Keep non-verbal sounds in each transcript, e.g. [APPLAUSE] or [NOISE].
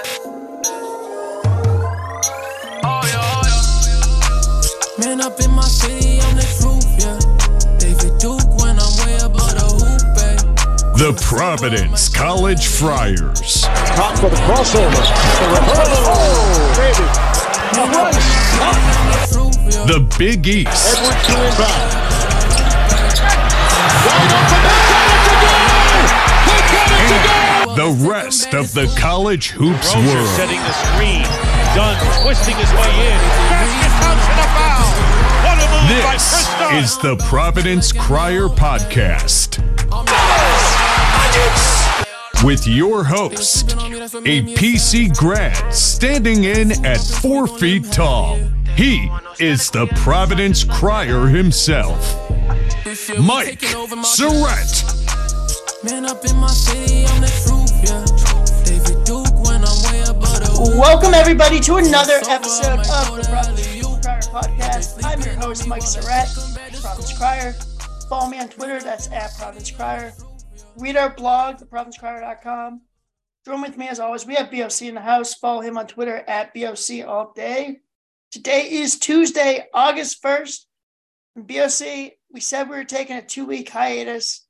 Oh, oh, Man up in my city on this roof, yeah. David Duke when I'm way above the hoop, babe. The Providence College Friars. Top for the crossover. The reversal. Oh, baby. The run. This roof, yeah. The Big East. Edwards to inbound. Wide open. They got it to go. They got it to go. The rest of the college hoops Rozier world. setting the screen. Dunn twisting his way in. Basket counts and a foul. What a move by This Kris Dunn. is the Providence Crier Podcast. With your host, a PC grad standing in at four feet tall. He is the Providence Crier himself, Mike Surette. Man up in my city on this roof, yeah. David Duke when I'm the hoop. Welcome everybody to another episode of the Providence Crier Podcast. I'm your host Mike Surette, Providence Crier. Follow me on Twitter, that's at Providence Crier. Read our blog, theprovincecrier.com. Join with me as always. We have BOC in the house. Follow him on Twitter at BOC all day. Today is Tuesday, August 1st. And BOC, we said we were taking a two-week hiatus.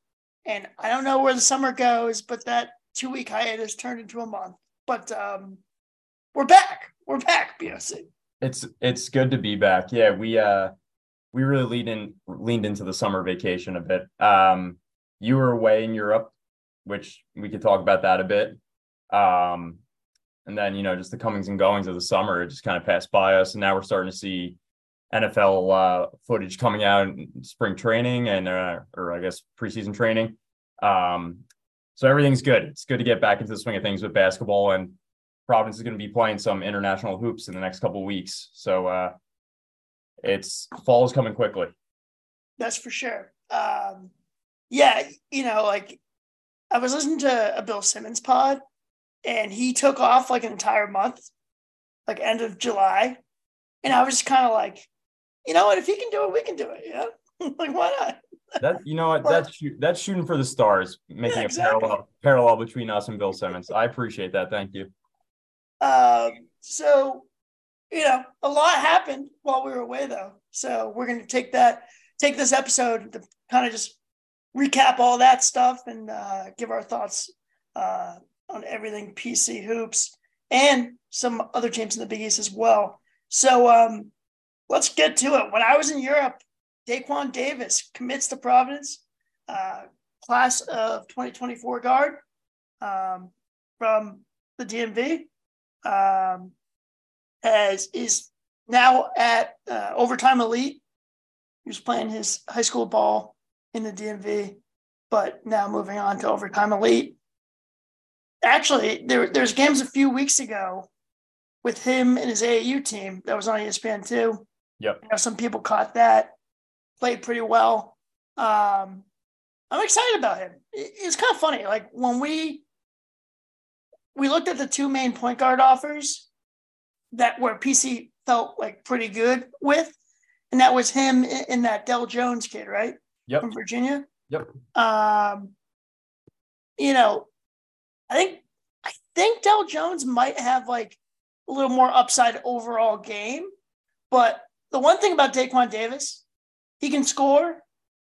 And I don't know where the summer goes, but that two-week hiatus turned into a month. But um, we're back. We're back, BOC. It's it's good to be back. Yeah, we uh we really leaned in leaned into the summer vacation a bit. Um you were away in Europe, which we could talk about that a bit. Um and then, you know, just the comings and goings of the summer, it just kind of passed by us. And now we're starting to see NFL uh footage coming out in spring training and uh or I guess preseason training. Um so everything's good. It's good to get back into the swing of things with basketball and Providence is going to be playing some international hoops in the next couple weeks. So uh, it's fall is coming quickly. That's for sure. Um, yeah, you know, like I was listening to a Bill Simmons pod, and he took off like an entire month, like end of July, and I was just kind of like, you know what? If he can do it, we can do it. Yeah, [LAUGHS] like why not? That you know what that's shoot, that's shooting for the stars, making Yeah, a parallel parallel between us and Bill Simmons. I appreciate that. Thank you. Um, so, you know, a lot happened while we were away, though. So we're going to take that, take this episode to kind of just recap all that stuff and uh, give our thoughts uh, on everything PC hoops and some other teams in the Big East as well. So um, let's get to it. When I was in Europe, Daquan Davis commits to Providence, uh, class of 2024 guard um, from the DMV um, as is now at uh, overtime elite. He was playing his high school ball in the DMV, but now moving on to overtime elite. Actually, there there's games a few weeks ago with him and his AAU team that was on ESPN too. Yep. You know, some people caught that, played pretty well. Um, I'm excited about him. It- It's kind of funny. Like when we we looked at the two main point guard offers that where PC felt like pretty good with, and that was him and that Dell Jones kid, right? Yep. From Virginia. Yep. Um, you know, I think I think Dell Jones might have like a little more upside overall game, but the one thing about Daquan Davis, he can score,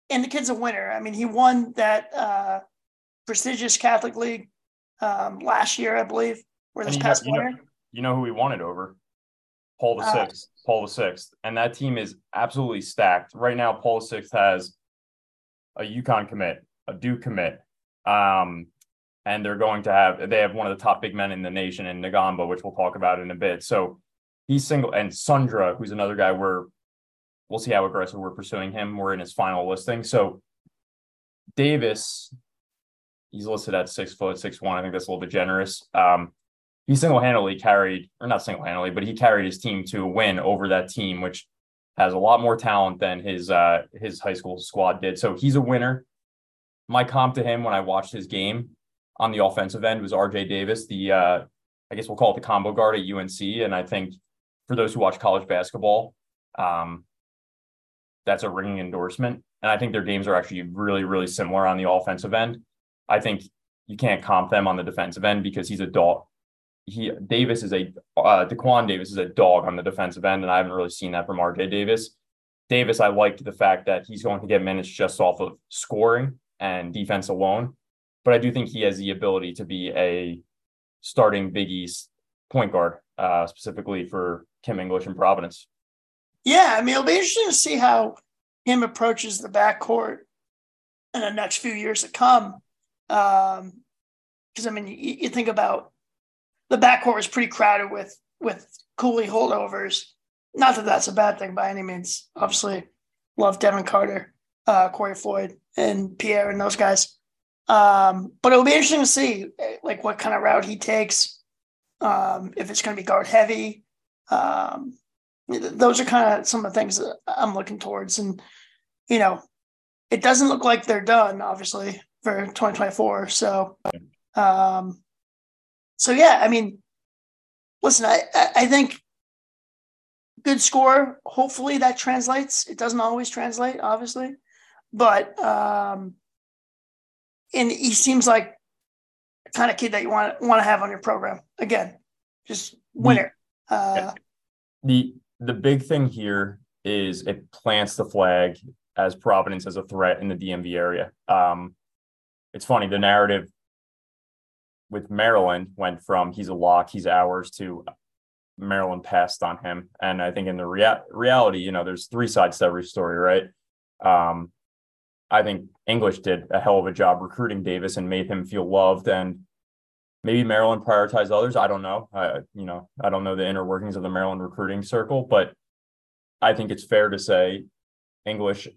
and the kid's a winner. I mean, he won that uh, prestigious Catholic League um, last year, I believe, or this past you know- winter. You know who we wanted over? Paul the Uh, sixth. Paul the sixth, and that team is absolutely stacked right now. Paul the sixth has a UConn commit, a Duke commit, um, and they're going to have they have one of the top big men in the nation in Ngongba, which we'll talk about in a bit. So he's single, and Sundra, who's another guy. We're we'll see how aggressive we're pursuing him. We're in his final listing. So Davis, he's listed at six foot six one. I think that's a little bit generous. Um, he single-handedly carried, or not single-handedly, but he carried his team to a win over that team, which has a lot more talent than his uh his high school squad did. So he's a winner. My comp to him when I watched his game on the offensive end was RJ Davis, the uh I guess we'll call it the combo guard at UNC. And I think for those who watch college basketball, um that's a ringing endorsement. And I think their games are actually really, really similar on the offensive end. I think you can't comp them on the defensive end because he's a dog he Davis is a uh, Daquan Davis is a dog on the defensive end, and I haven't really seen that from RJ Davis. Davis, I liked the fact that he's going to get minutes just off of scoring and defense alone, but I do think he has the ability to be a starting Big East point guard, uh, specifically for Kim English and Providence. Yeah, I mean, it'll be interesting to see how him approaches the backcourt in the next few years to come. Because um, I mean, you, you, think about the backcourt was pretty crowded with with Cooley holdovers. Not that that's a bad thing by any means. Obviously, love Devin Carter, uh, Corey Floyd, and Pierre and those guys. Um, but it'll be interesting to see like what kind of route he takes. Um, if it's going to be guard heavy, um, those are kind of some of the things that I'm looking towards. And, you know, it doesn't look like they're done, obviously, for 2024. So, um, so yeah, I mean, listen, I, I think good score. Hopefully that translates. It doesn't always translate, obviously, but, um, and he seems like the kind of kid that you want want to have on your program. Again, just winner. Uh, the the big thing here is it plants the flag as Providence as a threat in the DMV area. Um, it's funny the narrative with Maryland went from he's a lock, he's ours to Maryland passed on him, and I think in the rea- reality, you know, there's three sides to every story, right? Um, I think English did a hell of a job recruiting Davis and made him feel loved and maybe Maryland prioritized others. I don't know. I, you know, I don't know the inner workings of the Maryland recruiting circle, but I think it's fair to say English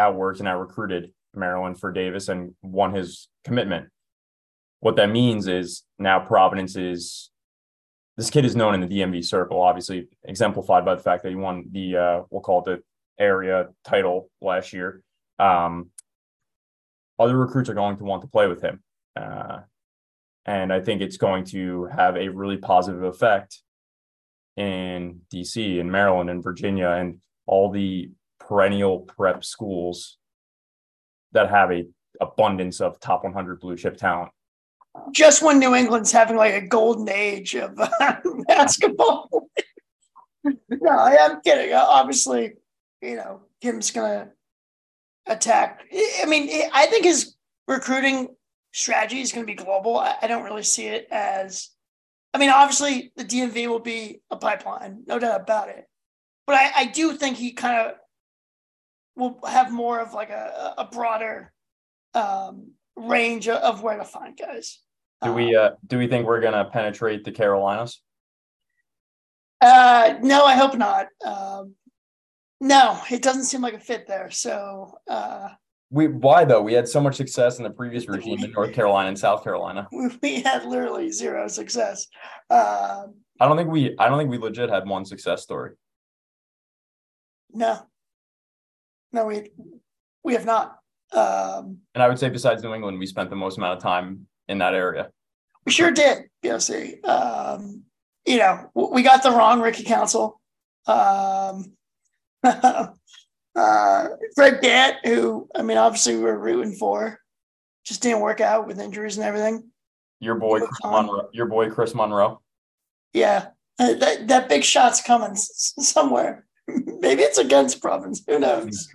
outworked and out recruited Maryland for Davis and won his commitment. What that means is now Providence is this kid is known in the DMV circle, obviously exemplified by the fact that he won the uh, we'll call it the area title last year. Um, other recruits are going to want to play with him. Uh, and I think it's going to have a really positive effect in DC and Maryland and Virginia and all the perennial prep schools that have a abundance of top 100 blue chip talent. Just when New England's having like a golden age of uh, [LAUGHS] basketball. no, I am kidding. Obviously, you know, Kim's gonna attack. I mean, I think his recruiting strategy is going to be global. I, I don't really see it as, I mean, obviously the DMV will be a pipeline, no doubt about it. But I, I do think he kind of will have more of like a, a broader um, range of where to find guys. Do we um, uh, do we think we're gonna penetrate the Carolinas? Uh, no, I hope not. Um, no, it doesn't seem like a fit there. So uh, we why though? We had so much success in the previous [LAUGHS] regime in North Carolina and South Carolina. [LAUGHS] We had literally zero success. Um, I don't think we. I don't think we legit had one success story. No, no, we we have not. Um, and I would say, besides New England, we spent the most amount of time in that area. We sure did. BOC. Um, you know, we got the wrong Ricky Council. Um, [LAUGHS] Uh, Fred Gant, who I mean, obviously we were rooting for, just didn't work out with injuries and everything. Your boy, Chris Monroe. Your boy, Chris Monroe. Yeah, uh, that that big shot's coming somewhere. [LAUGHS] Maybe it's against Providence. Who knows?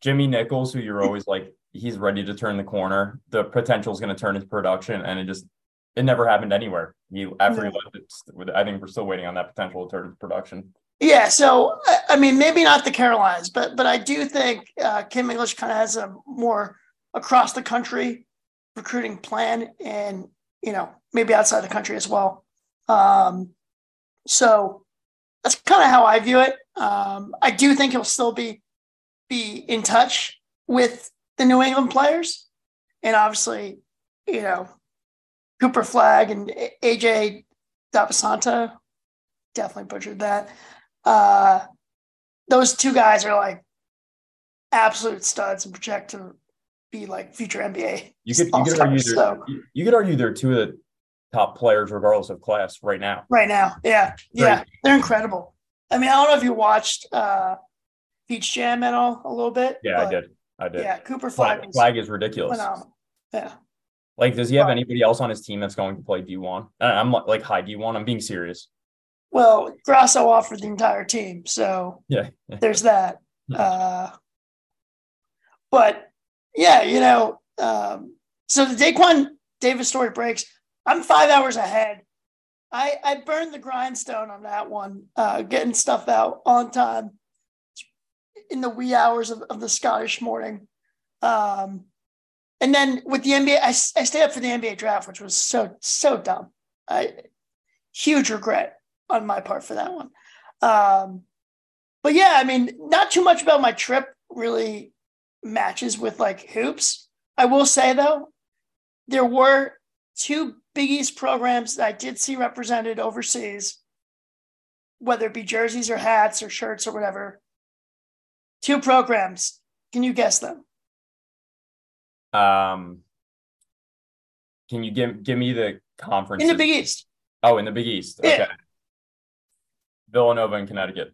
Jimmy Nichols, who you're always like, he's ready to turn the corner. The potential is going to turn into production, and it just it never happened anywhere. He after he left it, I think we're still waiting on that potential to turn into production. Yeah, so I mean, maybe not the Carolinas, but but I do think uh, Kim English kind of has a more across the country recruiting plan, and you know maybe outside the country as well. Um, so that's kind of how I view it. Um, I do think he'll still be be in touch with the New England players, and obviously, you know, Cooper Flagg and AJ Dybantsa definitely butchered that uh, those two guys are like absolute studs and project to be like future NBA. You could you could argue they're, so. you could argue they're two of the top players regardless of class right now. Right now, yeah, yeah, they're incredible. I mean, I don't know if you watched uh, Peach Jam at all a little bit. Yeah, I did. I did. Yeah, Cooper Flag Flagg, Flagg is ridiculous. Phenomenal. Yeah. Like, does he have anybody else on his team that's going to play D1? Uh, I'm like- like high D1. I'm being serious. Well, Grasso offered the entire team, so Yeah. there's that. Uh, but yeah, you know, um, so the Daquan Davis story breaks. I'm five hours ahead. I I burned the grindstone on that one, uh, getting stuff out on time in the wee hours of, of the Scottish morning. Um, and then with the NBA, I stayed up for the NBA draft, which was so so dumb. I huge regret on my part for that one. Um, but yeah, I mean, not too much about my trip really matches with like hoops. I will say though, there were two Big East programs that I did see represented overseas, whether it be jerseys or hats or shirts or whatever. Two programs. Can you guess them? Um, can you give give me the conference In the Big East. Oh, in the Big East. Yeah. Villanova and Connecticut.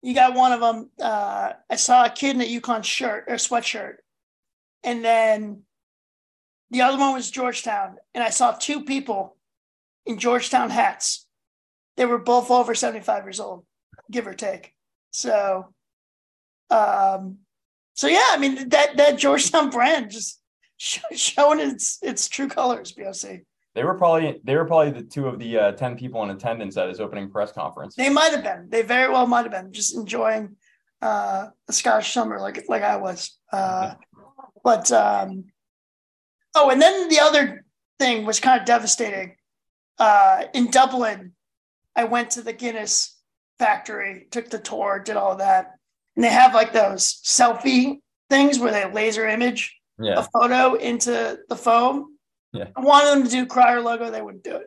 You got one of them. Uh, I saw a kid in a UConn shirt or sweatshirt, and then the other one was Georgetown, and I saw two people in Georgetown hats. They were both over seventy-five years old, give or take. So, um, so yeah, I mean that that Georgetown brand just [LAUGHS] showing its its true colors. BOC. They were probably they were probably the two of the uh, ten people in attendance at his opening press conference. They might have been. They very well might have been just enjoying uh, the Scottish summer like like I was. Uh, [LAUGHS] but um, oh, and then the other thing was kind of devastating. Uh, in Dublin, I went to the Guinness factory, took the tour, did all of that, and they have like those selfie things where they laser image Yeah, a photo into the foam. Yeah. I wanted them to do Crier logo, they wouldn't do it.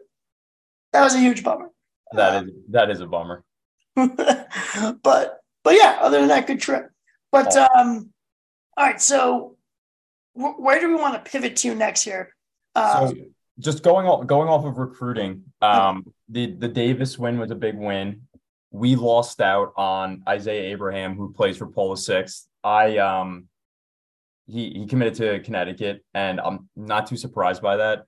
That was a huge bummer. that is that is a bummer. [LAUGHS] but but yeah, other than that, good trip. But um, all right. So wh- where do we want to pivot to next here? Uh, So just going off going off of recruiting, um, the the Davis win was a big win. We lost out on Isaiah Abraham, who plays for Polo Six. I um, he he committed to Connecticut, and I'm not too surprised by that.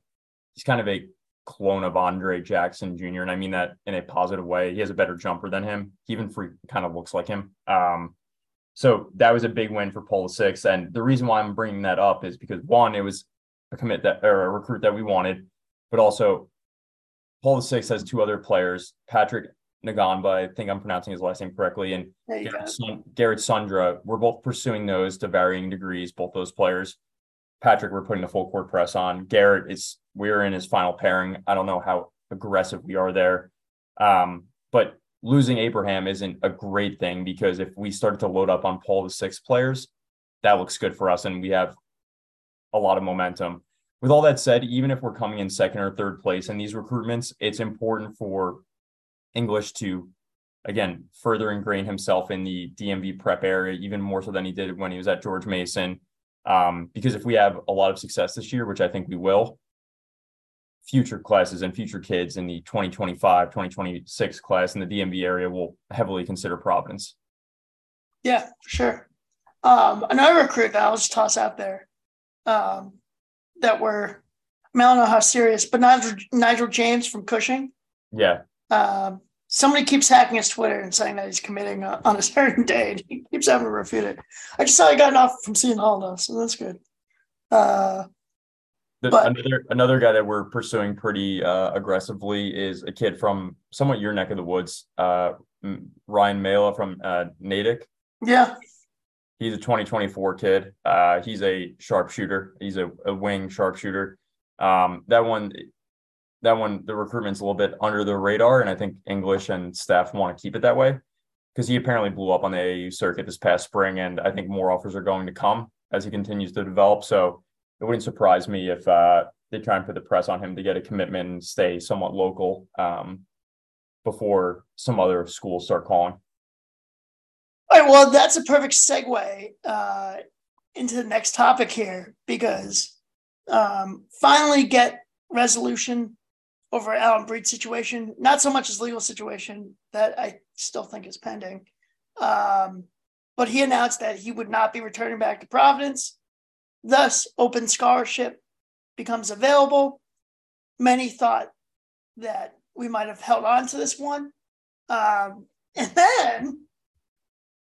He's kind of a clone of Andre Jackson Jr., and I mean that in a positive way. He has a better jumper than him. He even free kind of looks like him. Um, so that was a big win for Polo Six, and the reason why I'm bringing that up is because one, it was a commit that or a recruit that we wanted, but also Six has two other players, Patrick Ngongba, I think I'm pronouncing his last name correctly, and there you go. Garrett, Sun- Garrett Sundra. We're both pursuing those to varying degrees, both those players. Patrick, we're putting the full court press on. Garrett is we're in his final pairing. I don't know how aggressive we are there. Um, but losing Abraham isn't a great thing because if we started to load up on Paul the six players, that looks good for us and we have a lot of momentum. With all that said, even if we're coming in second or third place in these recruitments, it's important for English to again further ingrain himself in the DMV prep area, even more so than he did when he was at George Mason. Um, because if we have a lot of success this year, which I think we will, future classes and future kids in the 2025, 2026 class in the DMV area will heavily consider Providence. Yeah, sure. Um, another recruit that I'll just toss out there um, that were, I mean, I don't know how serious, but Nigel, Nigel James from Cushing. Yeah. Um, somebody keeps hacking his Twitter and saying that he's committing uh, on a certain day. And he keeps having to refute it. I just saw he got an offer from Seton Hall, though, so that's good. Uh, The, But- another another guy that we're pursuing pretty uh, aggressively is a kid from somewhat your neck of the woods, uh, Ryan Mela from uh, Natick. yeah, He's a 2024 kid. Uh, he's a sharpshooter. He's a, a wing sharpshooter. Um, that one, that one, the recruitment's a little bit under the radar, and I think English and staff want to keep it that way because he apparently blew up on the AAU circuit this past spring, and I think more offers are going to come as he continues to develop. So it wouldn't surprise me if uh, they try and put the press on him to get a commitment and stay somewhat local um, before some other schools start calling. All right, well, that's a perfect segue uh, into the next topic here because um, finally get resolution over Alyn Breed's situation. Not so much his legal situation that I still think is pending, um, but he announced that he would not be returning back to Providence, thus open scholarship becomes available. Many thought that we might have held on to this one. Um, and then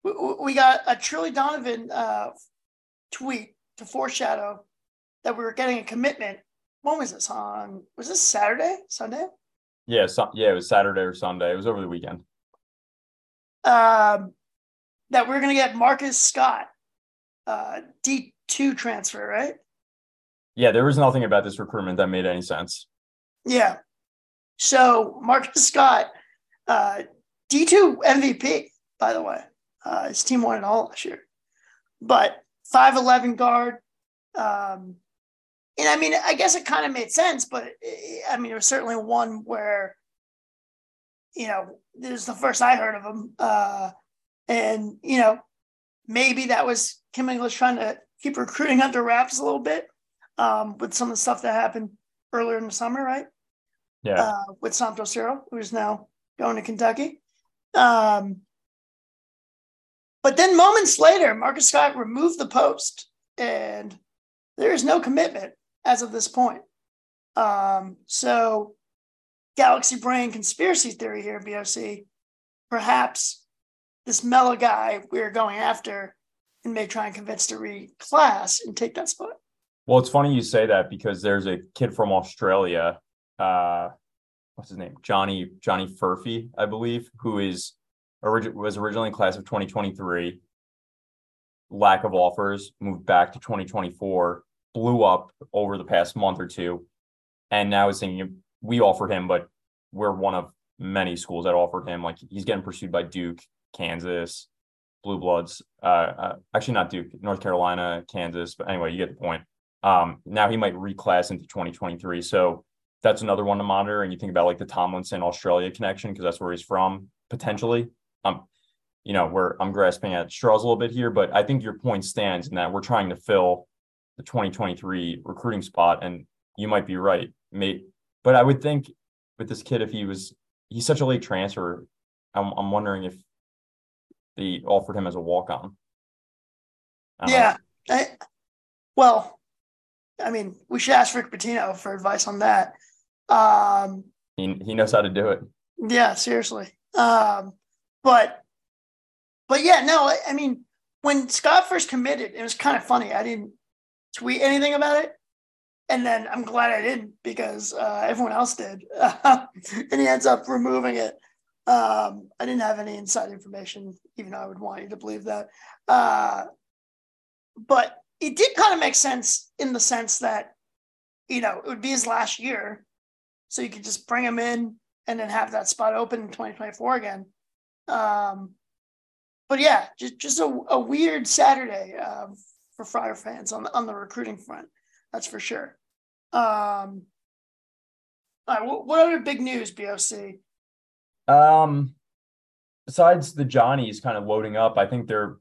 we, we got a Trilly Donovan uh, tweet to foreshadow that we were getting a commitment. When was this on? Was this Saturday, Sunday? Yeah, so, yeah, it was Saturday or Sunday. It was over the weekend. Um, that we are going to get Marcus Scott, uh, D two transfer, right? Yeah, there was nothing about this recruitment that made any sense. Yeah. So Marcus Scott, uh, D two MVP, by the way. Uh, his team won it all last year, but five eleven guard. Um, and I mean, I guess it kind of made sense, but it, I mean, it was certainly one where, you know, this is the first I heard of him. Uh, and, you know, maybe that was Kim English trying to keep recruiting under wraps a little bit um, with some of the stuff that happened earlier in the summer, right? Yeah. Uh, with Santos Cero, who's now going to Kentucky. Um, but then moments later, Marcus Scott removed the post and there is no commitment as of this point. Um, so, Galaxy Brain conspiracy theory here, BOC. Perhaps this Mela guy we're going after and may try and convince to reclass and take that spot. Well, it's funny you say that because there's a kid from Australia, uh, what's his name? Johnny Johnny Furphy, I believe, who is was originally in class of 2023. Lack of offers, moved back to 2024, blew up over the past month or two, and now is saying we offered him, but we're one of many schools that offered him. Like he's getting pursued by Duke, Kansas, Blue Bloods. Uh, uh, actually, not Duke, North Carolina, Kansas. But anyway, you get the point. Um, now he might reclass into 2023. So that's another one to monitor. And you think about like the Tomlinson Australia connection because that's where he's from potentially. Um, you know, where I'm grasping at straws a little bit here, but I think your point stands in that we're trying to fill the 2023 recruiting spot, and you might be right. May, but I would think with this kid, if he was, he's such a late transfer. I'm, I'm wondering if they offered him as a walk on. Yeah. I, well, I mean, we should ask Rick Pitino for advice on that. Um, he, he knows how to do it. Yeah, seriously. Um, but, but yeah, no, I, I mean, when Scott first committed, it was kind of funny. I didn't tweet anything about it. And then I'm glad I didn't because uh, everyone else did. [LAUGHS] and he ends up removing it. Um, I didn't have any inside information, even though I would want you to believe that. Uh, but it did kind of make sense in the sense that, you know, it would be his last year. So you could just bring him in and then have that spot open in 2024 again. Um, but yeah, just, just a, a weird Saturday uh, for Friar fans on the, on the recruiting front. That's for sure. Um, all right, what, what other big news, BOC? Um, besides the Johnnies kind of loading up, I think they're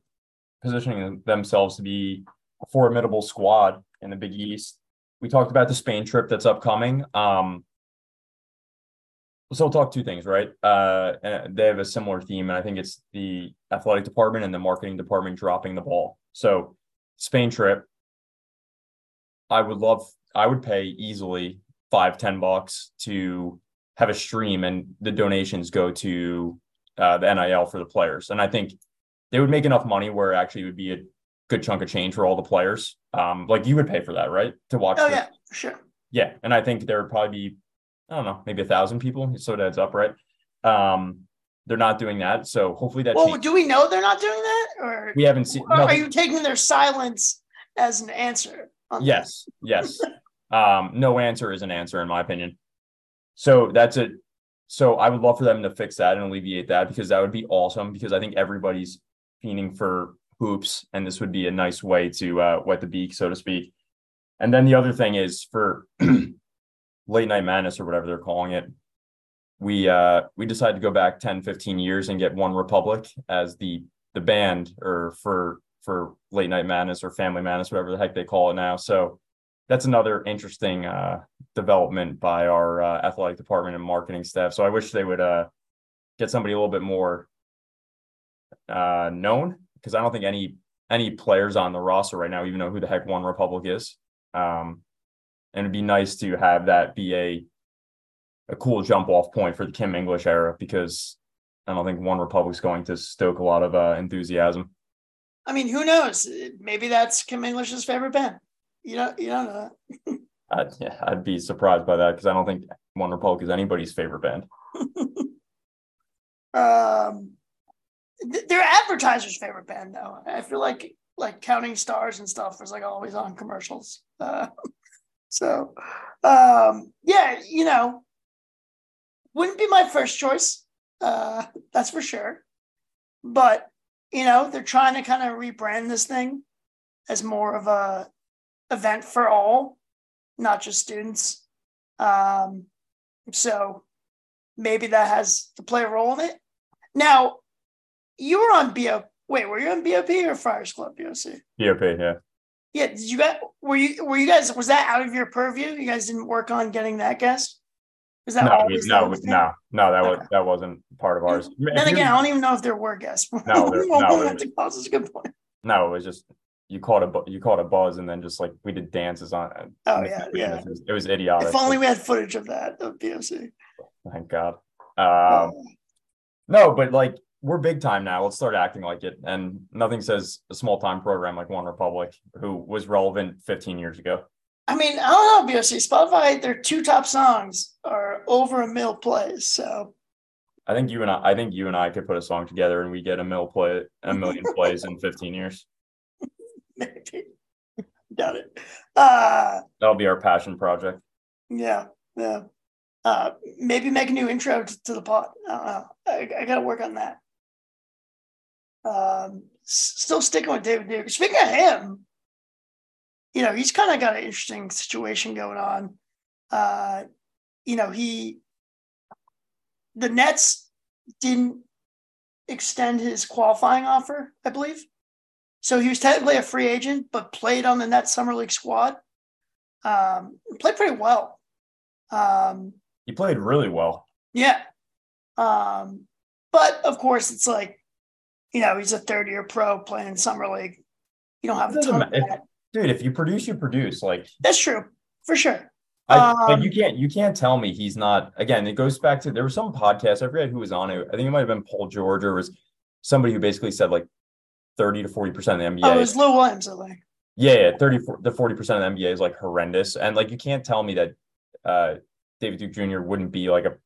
positioning themselves to be a formidable squad in the Big East. We talked about the Spain trip that's upcoming. Um, so we'll talk two things, right? Uh, and they have a similar theme, and I think it's the athletic department and the marketing department dropping the ball. So Spain trip, I would love, I would pay easily five, ten bucks to have a stream and the donations go to uh, the NIL for the players. And I think they would make enough money where actually it would be a good chunk of change for all the players. Um, like you would pay for that, right? To watch. Oh the, yeah, sure. Yeah, and I think there would probably be, I don't know, maybe a thousand people. So it adds up, right? Um, they're not doing that, so hopefully that. Well, changes. do we know they're not doing that, or we haven't seen? are you taking their silence as an answer? on Yes, yes. [LAUGHS] um, no answer is an answer in my opinion. So that's it. So I would love for them to fix that and alleviate that because that would be awesome. Because I think everybody's fiending for hoops, and this would be a nice way to uh, wet the beak, so to speak. And then the other thing is for [CLEARS THROAT] late night madness or whatever they're calling it. We uh we decided to go back 10, 15 years and get One Republic as the the band or for for late night madness or family madness, whatever the heck they call it now. So that's another interesting uh, development by our uh, athletic department and marketing staff. So I wish they would uh, get somebody a little bit more uh, known because I don't think any any players on the roster right now even know who the heck One Republic is. Um, and it'd be nice to have that be a a cool jump off point for the Kim English era because I don't think One Republic's going to stoke a lot of uh, enthusiasm. I mean, who knows? Maybe that's Kim English's favorite band. You don't, you don't know that. [LAUGHS] I'd, yeah, I'd be surprised by that because I don't think One Republic is anybody's favorite band. [LAUGHS] um, th- they're advertisers' favorite band, though. I feel like like Counting Stars and stuff is like always on commercials. Uh, [LAUGHS] so, um, yeah, you know, wouldn't be my first choice. Uh, that's for sure. But you know, they're trying to kind of rebrand this thing as more of a event for all, not just students. Um, so maybe that has to play a role in it. Now, you were on BO. Wait, were you on BOP or Friars Club BOC? BOP, yeah. Yeah, did you guys were you were you guys was that out of your purview? You guys didn't work on getting that guest? Was that no, no, no, no, that okay. was that wasn't part of ours. Then again, I don't even know if there were guests. [LAUGHS] No, there, no, it was, a good point. No, it was just you caught a you caught a buzz, and then just like we did dances on. Oh yeah, yeah. It was, it was idiotic. If only we had footage of that of BOC. Thank God. Um, oh. No, but like we're big time now. Let's start acting like it. And nothing says a small time program like One Republic, who was relevant 15 years ago. I mean, I don't know, BOC. Spotify, their two top songs are over a mil plays. So I think you and I I think you and I could put a song together and we get a mil play a million [LAUGHS] plays in 15 years. Maybe. Doubt it. Uh that'll be our passion project. Yeah, yeah. Uh maybe make a new intro to, to the pod. I don't know. I, I gotta work on that. Um, still sticking with David Duke. Speaking of him, you know, he's kind of got an interesting situation going on. Uh, you know, he, the Nets didn't extend his qualifying offer, I believe. So he was technically a free agent, but played on the Nets Summer League squad. Um, played pretty well. Um, he played really well. Yeah. Um, but of course, it's like you know, he's a third year pro playing summer league. You don't have a ton if, dude. If you produce, you produce. Like that's true for sure. I, um, you can't you can't tell me he's not. Again, it goes back to there was some podcast. I forget who was on it. I think it might have been Paul George or was somebody who basically said like thirty to forty percent of the NBA. Oh, it was Lou Williams, I think. Yeah, yeah, thirty to forty percent of the NBA is like horrendous, and like you can't tell me that uh, David Duke Jr. wouldn't be like a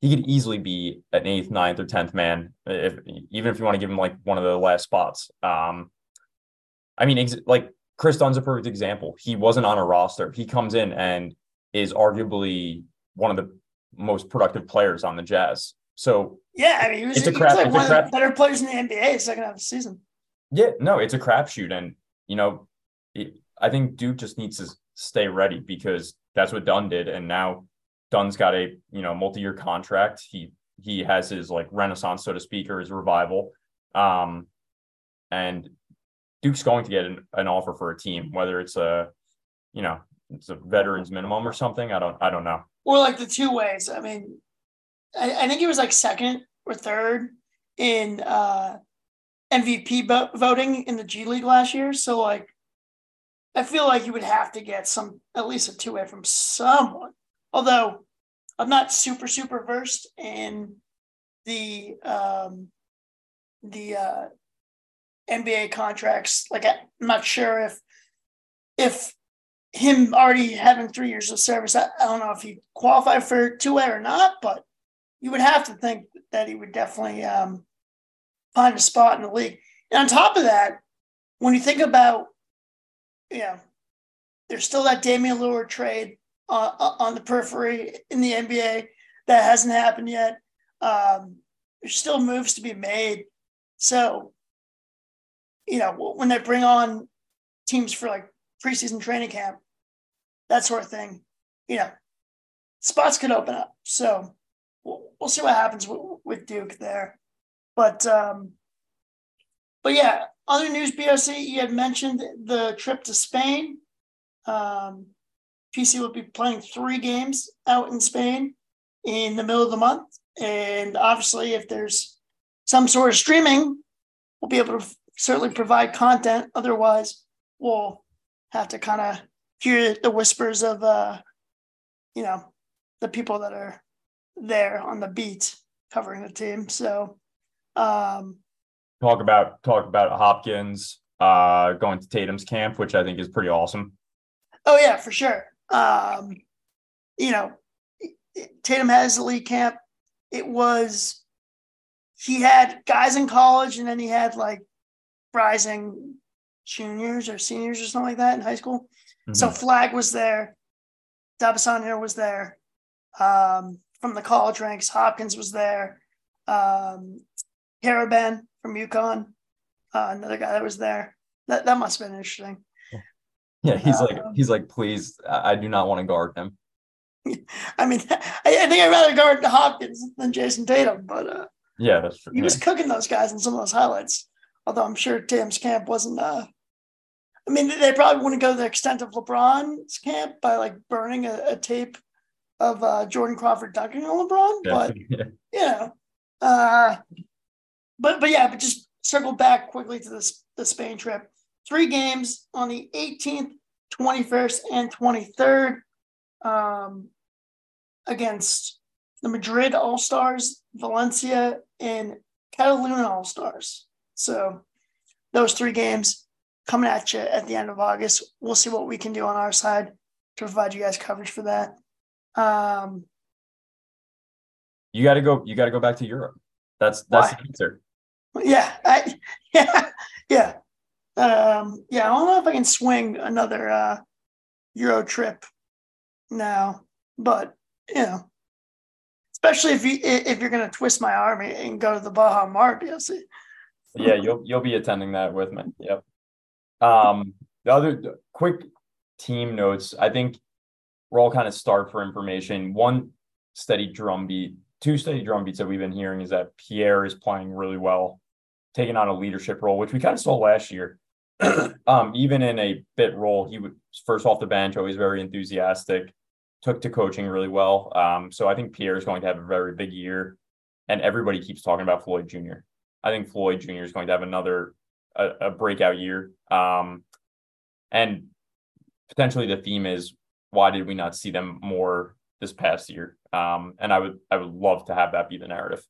he could easily be an eighth, ninth, or tenth man, if even if you want to give him like one of the last spots. Um, I mean, ex- like Kris Dunn's a perfect example. He wasn't on a roster. He comes in and is arguably one of the most productive players on the Jazz. So yeah, I mean, he was, it's a crap, was like one crap, of the better players in the NBA second half of the season. Yeah, no, it's a crapshoot, and you know, it, I think Duke just needs to stay ready because that's what Dunn did, and now Dunn's got a you know multi-year contract. He he has his like renaissance, so to speak, or his revival. Um, and Duke's going to get an, an offer for a team, whether it's a you know it's a veterans minimum or something. I don't I don't know. Or like the two ways. I mean, I, I think he was like second or third in uh, MVP bo- voting in the G League last year. So like, I feel like you would have to get some at least a two way from someone. Although I'm not super super versed in the um, the uh, NBA contracts. Like I'm not sure if if him already having three years of service, I, I don't know if he qualified for two A or not, but you would have to think that he would definitely um, find a spot in the league. And on top of that, when you think about, you know, there's still that Damian Lillard trade uh, on the periphery in the NBA. That hasn't happened yet. Um, there's still moves to be made. So, you know, when they bring on teams for like preseason training camp, that sort of thing, you know, spots could open up. So we'll, we'll see what happens with, with Duke there. But, um, but yeah, other news, BOC, you had mentioned the trip to Spain. Um, PC will be playing three games out in Spain in the middle of the month. And obviously, if there's some sort of streaming, we'll be able to certainly provide content. Otherwise, we'll have to kind of hear the whispers of uh, you know, the people that are there on the beat covering the team. So um talk about talk about Hopkins uh going to Tatum's camp, which I think is pretty awesome. Oh yeah, for sure. Um, you know, Tatum has the league camp. It was he had guys in college, and then he had like rising juniors or seniors or something like that in high school. Mm-hmm. So Flagg was there, Dybantsa was there. Um, from the college ranks, Hopkins was there. Um, Karaban from UConn, uh, another guy that was there. That that must have been interesting. Yeah, he's um, like he's like, please, I do not want to guard him. [LAUGHS] I mean, I, I, think I'd rather guard Hopkins than Jayson Tatum, but uh, yeah, that's true. He yeah. was cooking those guys in some of those highlights. Although I'm sure Tatum's camp wasn't. Uh, I mean, they probably wouldn't go to the extent of LeBron's camp by like burning a, a tape of uh, Jordan Crawford dunking on LeBron, but [LAUGHS] yeah. you know, uh, but but yeah, but just circle back quickly to this the Spain trip. Three games on the 18th, 21st, and 23rd um, against the Madrid All Stars, Valencia, and Cataluna All Stars. So those three games coming at you at the end of August. We'll see what we can do on our side to provide you guys coverage for that. Um, you got to go. You got to go back to Europe. That's that's why? the answer. Yeah, I, [LAUGHS] yeah, yeah, um, yeah. I don't know if I can swing another uh, Euro trip now, but you know, especially if you if you're gonna twist my arm and go to the Baja Mar DLC. Yeah, you'll you'll be attending that with me. Yep. Um, the other quick team notes. I think we're all kind of starved for information. One steady drumbeat, two steady drumbeats that we've been hearing is that Pierre is playing really well, taking on a leadership role, which we kind of saw last year. [CLEARS THROAT] um, even in a bit role, he was first off the bench, always very enthusiastic, took to coaching really well. Um, so I think Pierre is going to have a very big year, and everybody keeps talking about Floyd Jr. I think Floyd Jr. is going to have another a, a breakout year. Um, and potentially the theme is why did we not see them more this past year? Um, and I would I would love to have that be the narrative.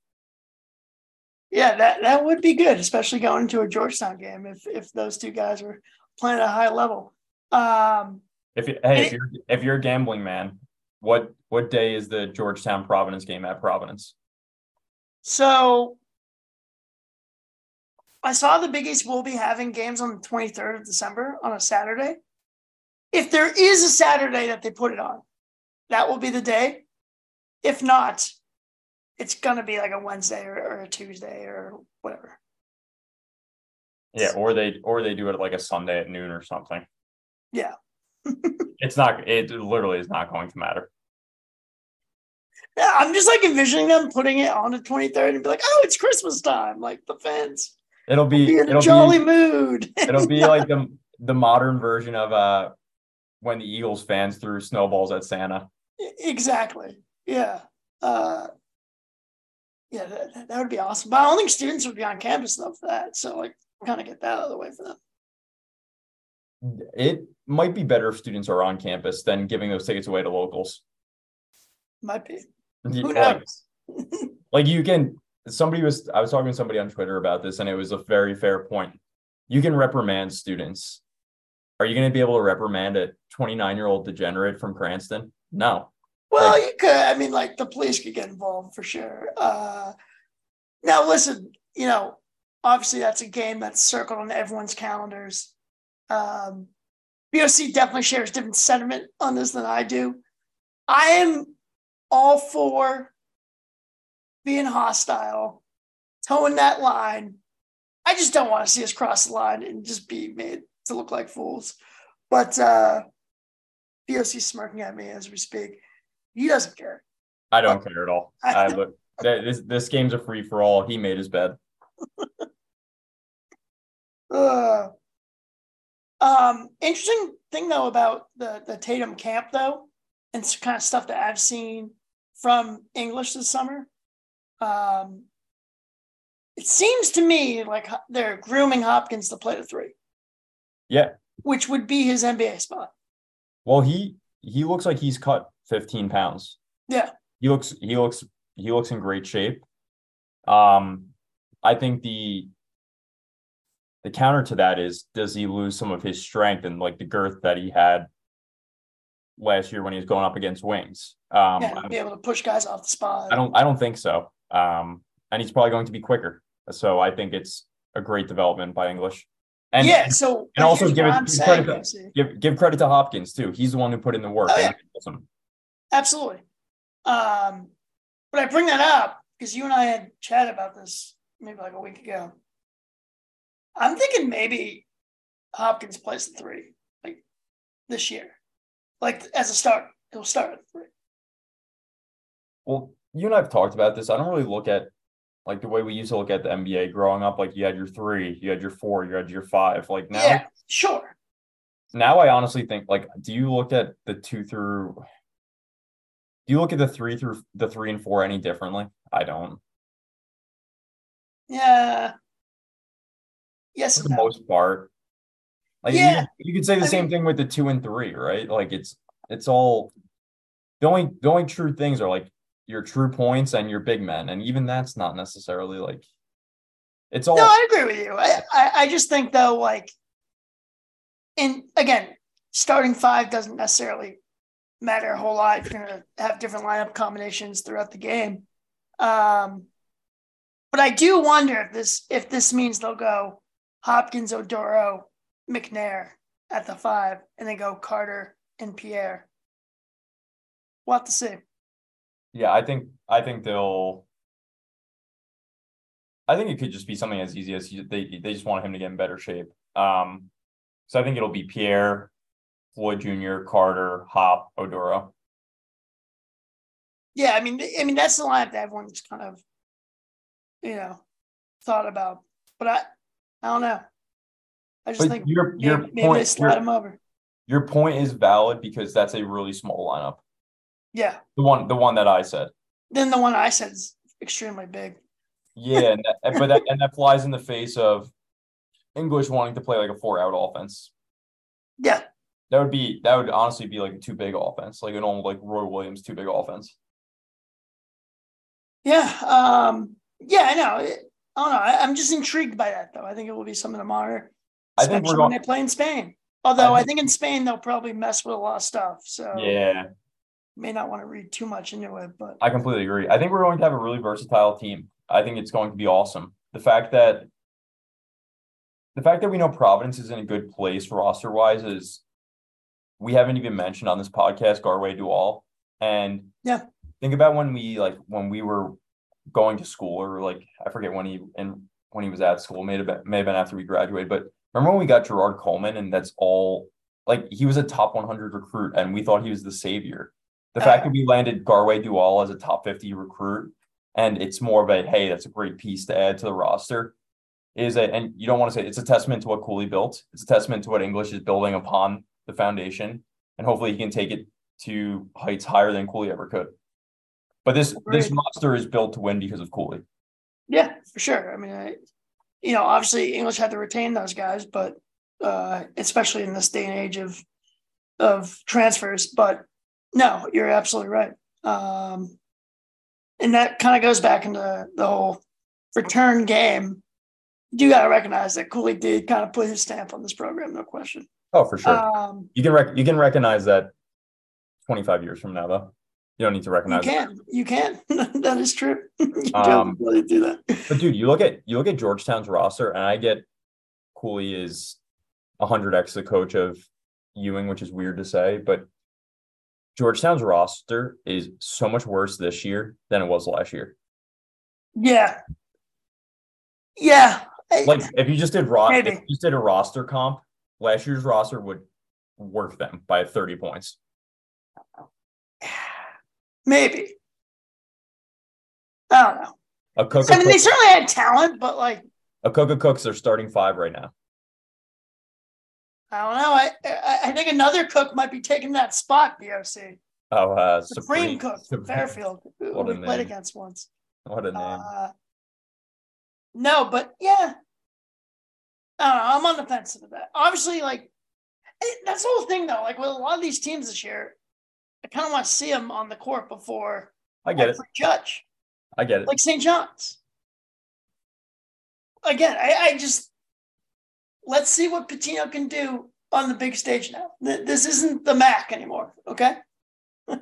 Yeah, that that would be good, especially going into a Georgetown game if if those two guys were playing at a high level. Um, if you, hey, if you're if you're a gambling man, what what day is the Georgetown Providence game at Providence? So I saw the Big East will be having games on the 23rd of December on a Saturday. If there is a Saturday that they put it on, that will be the day. If not, it's gonna be like a Wednesday or, or a Tuesday or whatever. Yeah, or they or they do it like a Sunday at noon or something. Yeah. [LAUGHS] it's not it literally is not going to matter. Yeah, I'm just like envisioning them putting it on the 23rd and be like, oh, it's Christmas time. Like the fans. It'll be, be in it'll a jolly be, mood. it'll be [LAUGHS] like the the modern version of uh when the Eagles fans threw snowballs at Santa. Exactly. Yeah. Uh yeah, that, that would be awesome. But I don't think students would be on campus enough for that. So like kind of get that out of the way for them. It might be better if students are on campus than giving those tickets away to locals. Might be. Who knows? Like, [LAUGHS] like you can somebody was I was talking to somebody on Twitter about this, and it was a very fair point. You can reprimand students. Are you going to be able to reprimand a 29 year old degenerate from Cranston? No. Well, like, you could. I mean, like the police could get involved for sure. Uh, now, listen, you know, obviously that's a game that's circled on everyone's calendars. Um, BOC definitely shares different sentiment on this than I do. I am all for being hostile, towing that line. I just don't want to see us cross the line and just be made to look like fools. But uh BOC smirking at me as we speak. He doesn't care. I don't care at all. I look this this game's a free for all. He made his bed. [LAUGHS] uh, um, interesting thing though about the the Tatum camp though, and some kind of stuff that I've seen from English this summer. Um, it seems to me like they're grooming Hopkins to play the three. Yeah. Which would be his NBA spot. Well, he he looks like he's cut 15 pounds. Yeah. He looks he looks he looks in great shape. Um I think the the counter to that is does he lose some of his strength and like the girth that he had last year when he was going up against wings? Um yeah, be able to push guys off the spot. I don't I don't think so. Um and he's probably going to be quicker. So I think it's a great development by English. And yeah, so and also give it- give credit Casey. give give credit to Hopkins too. He's the one who put in the work. Oh, yeah. Absolutely. Um, but I bring that up because you and I had chatted about this maybe like a week ago. I'm thinking maybe Hopkins plays the three like this year, like as a start. He'll start at three. Well, you and I have talked about this. I don't really look at like the way we used to look at the NBA growing up. Like you had your three, you had your four, you had your five. Like now, Yeah, sure. now I honestly think like, do you look at the two through? Do you look at the three through the three and four any differently? I don't. Yeah. Yes For the no. most part, like Yeah. you, you could say the I same mean- thing with the two and three, right? Like it's it's all the only the only true things are like your true points and your big men, and even that's not necessarily like it's all No, I agree with you. I, I, I just think though, like, and again, starting five doesn't necessarily matter a whole lot if you're gonna have different lineup combinations throughout the game. Um, but I do wonder if this if this means they'll go Hopkins, Oduro, McNair at the five, and then go Carter and Pierre. We'll have to see. Yeah, I think I think they'll. I think it could just be something as easy as he, they they just want him to get in better shape. Um, so I think it'll be Pierre, Floyd Jr., Carter, Hop, Oduro. Yeah, I mean, I mean that's the lineup that everyone's kind of, you know, thought about. But I, I don't know. I just But think your maybe, your maybe they point slide your, him over. your point is valid because that's a really small lineup. Yeah. The one the one that I said. Then the one I said is extremely big. Yeah, and that, but that [LAUGHS] and that flies in the face of English wanting to play like a four out offense. Yeah. That would be that would honestly be like a too big offense, like an old like Roy Williams too big offense. Yeah. Um. Yeah, I know. It- I don't know. I, I'm just intrigued by that, though. I think it will be something to monitor, I think we're when they play in Spain. Although I think- think in Spain they'll probably mess with a lot of stuff, so Yeah, may not want to read too much into it. But I completely agree. I think we're going to have a really versatile team. I think it's going to be awesome. The fact that the fact that we know Providence is in a good place roster wise is we haven't even mentioned on this podcast Garwey Dual. And Yeah. think about when we like when we were going to school or like I forget when he and when he was at school, may have been may have been after we graduated, but remember when we got Gerard Coleman and that's all like he was a top 100 recruit and we thought he was the savior. The fact Uh, that we landed Garwey Dual as a top 50 recruit and it's more of a hey, that's a great piece to add to the roster is a and you don't want to say it's a testament to what Cooley built. It's a testament to what English is building upon the foundation, and hopefully he can take it to heights higher than Cooley ever could. But this this roster is built to win because of Cooley. Yeah, for sure. I mean, I, you know, obviously English had to retain those guys, but uh, especially in this day and age of of transfers. But no, you're absolutely right. Um, and that kind of goes back into the whole return game. You got to recognize that Cooley did kind of put his stamp on this program, no question. Oh, for sure. Um, you can rec- you can recognize that 25 years from now, though. You don't need to recognize it. can, you can. [LAUGHS] that is true. [LAUGHS] you Um, really do that. But dude, you look at you look at Georgetown's roster, and I get Cooley is hundred x the coach of Ewing, which is weird to say, but Georgetown's roster is so much worse this year than it was last year. Yeah. Yeah. Like if you just did ro- if you just did a roster comp, last year's roster would work them by 30 points. [SIGHS] Maybe. I don't know. A Coca I mean, they certainly had talent, but like, a Coca Cooks are starting five right now. I don't know. I I, I think another cook might be taking that spot. BOC Oh, uh, Supreme, Cook from Fairfield, who we played against once. What a name! Uh, no, but yeah, I don't know. I'm on the fence with that. Obviously, like that's the whole thing though. Like with a lot of these teams this year, I kind of want to see them on the court before I get it. for Judge, I get it. like St. John's. Again, I, I just let's see what Pitino can do on the big stage now. This isn't the MAAC anymore. Okay. [LAUGHS]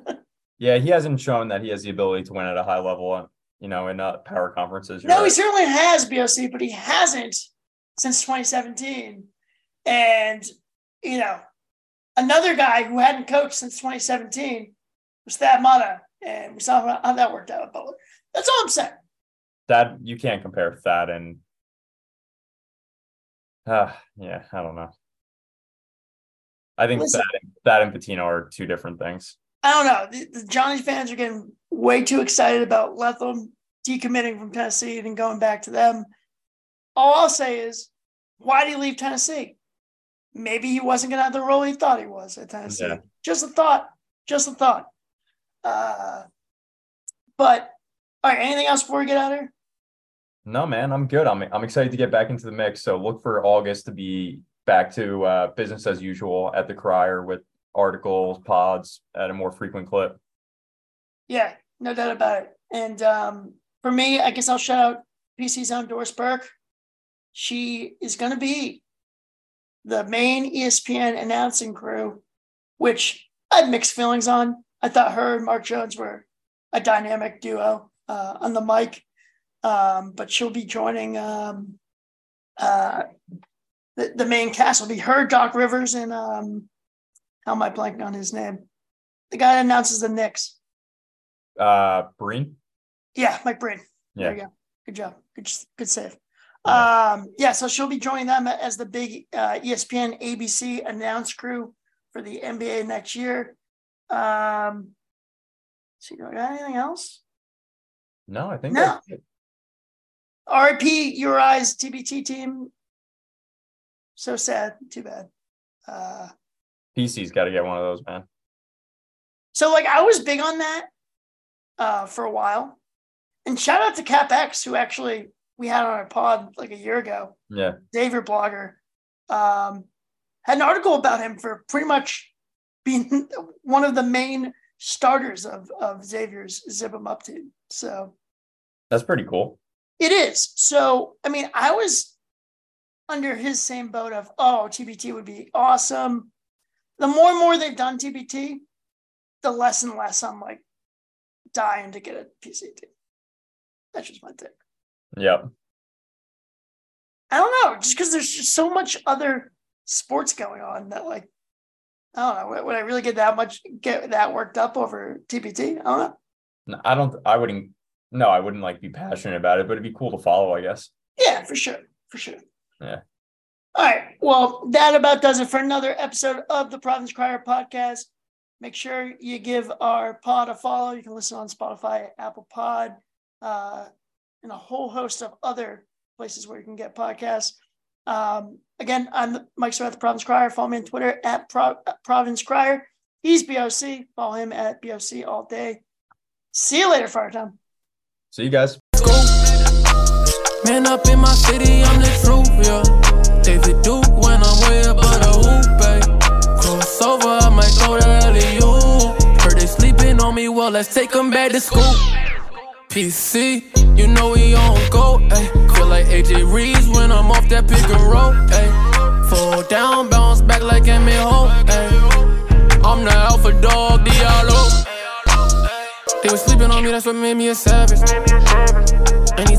Yeah, he hasn't shown that he has the ability to win at a high level, uh, you know, in uh, power conferences. No, he certainly has BOC, but he hasn't since 2017. And, you know, another guy who hadn't coached since 2017 was Thad Matta. And we saw how, that worked out at Butler. That's all I'm saying. that you can't compare that and uh, yeah, I don't know. I think Listen. that and, that and Pitino are two different things. I don't know. The, the Johnny fans are getting way too excited about Letham decommitting from Tennessee and going back to them. All I'll say is, why did he leave Tennessee? Maybe he wasn't going to have the role he thought he was at Tennessee. Yeah. Just a thought. Just a thought. Uh, but all right. Anything else before we get out of here? No, man, I'm good. I'm I'm excited to get back into the mix. So look for August to be back to uh, business as usual at the Crier with articles, pods at a more frequent clip. Yeah, no doubt about it. And um, for me, I guess I'll shout out PC's own Doris Burke. She is going to be the main ESPN announcing crew, which I had mixed feelings on. I thought her and Mark Jones were a dynamic duo uh, on the mic, um, but she'll be joining um, uh, the, the main cast. Will be her, Doc Rivers, and um, how am I blanking on his name? The guy that announces the Knicks. Uh, Breen. Yeah, Mike Breen. There Yeah, you go. Good job. Good, good save. Yeah. Um, yeah, so she'll be joining them as the big uh, ESPN ABC announce crew for the NBA next year. Um, see, do I got anything else? no, I think No. That's it. RIP your eyes TBT team. So sad. Too bad. Uh, PC's got to get one of those, man. So like I was big on that uh, for a while, and shout out to CapX who actually we had on our pod like a year ago. Yeah, Xavier blogger um, had an article about him for pretty much being [LAUGHS] one of the main starters of of Xavier's Zip 'em Up team. So that's pretty cool. It is. So I mean, I was under his same boat of oh TBT would be awesome. The more and more they've done TBT, the less and less I'm like dying to get a PCT. That's just my thing. Yep. I don't know, just because there's just so much other sports going on that like I don't know. Would- Would I really get that much get that worked up over TBT? I don't know. No, I don't. I wouldn't. No, I wouldn't like be passionate about it, but it'd be cool to follow. I guess. Yeah, for sure. For sure. Yeah. All right. Well, that about does it for another episode of the Providence Crier podcast. Make sure you give our pod a follow. You can listen on Spotify, Apple Pod, uh, and a whole host of other places where you can get podcasts. Um, again, I'm Mike Smith, the Providence Crier. Follow me on Twitter at Pro- at Providence Crier. He's BOC. Follow him at BOC all day. See you later, Fire Time. See you guys. Man up in my city, I'm the truth, yeah. David Duke when I'm way above the hoop, babe. Crossover, I might LEU. Heard they sleeping on me, well, let's take them back to school. PC, you know we on go. Feel like AJ Reeves when I'm off that pick and roll. Fall down, bounce back like. I'm the alpha dog. They was sleeping on me, that's what made me a savage.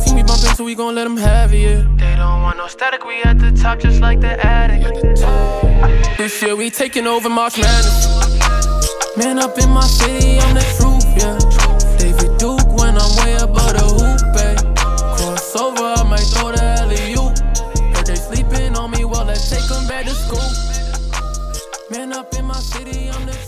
See me bumping, so we gon' let him have it, yeah. They don't want no static, we at the top just like the attic. This year we taking over March Madness. Man up in my city, I'm the truth, yeah. David Duke when I'm way above the hoop, eh. ayy. Crossover, I might throw the alley-oop. Heard they sleeping on me, well, let's take them back to school. Man up in my city, I'm the truth.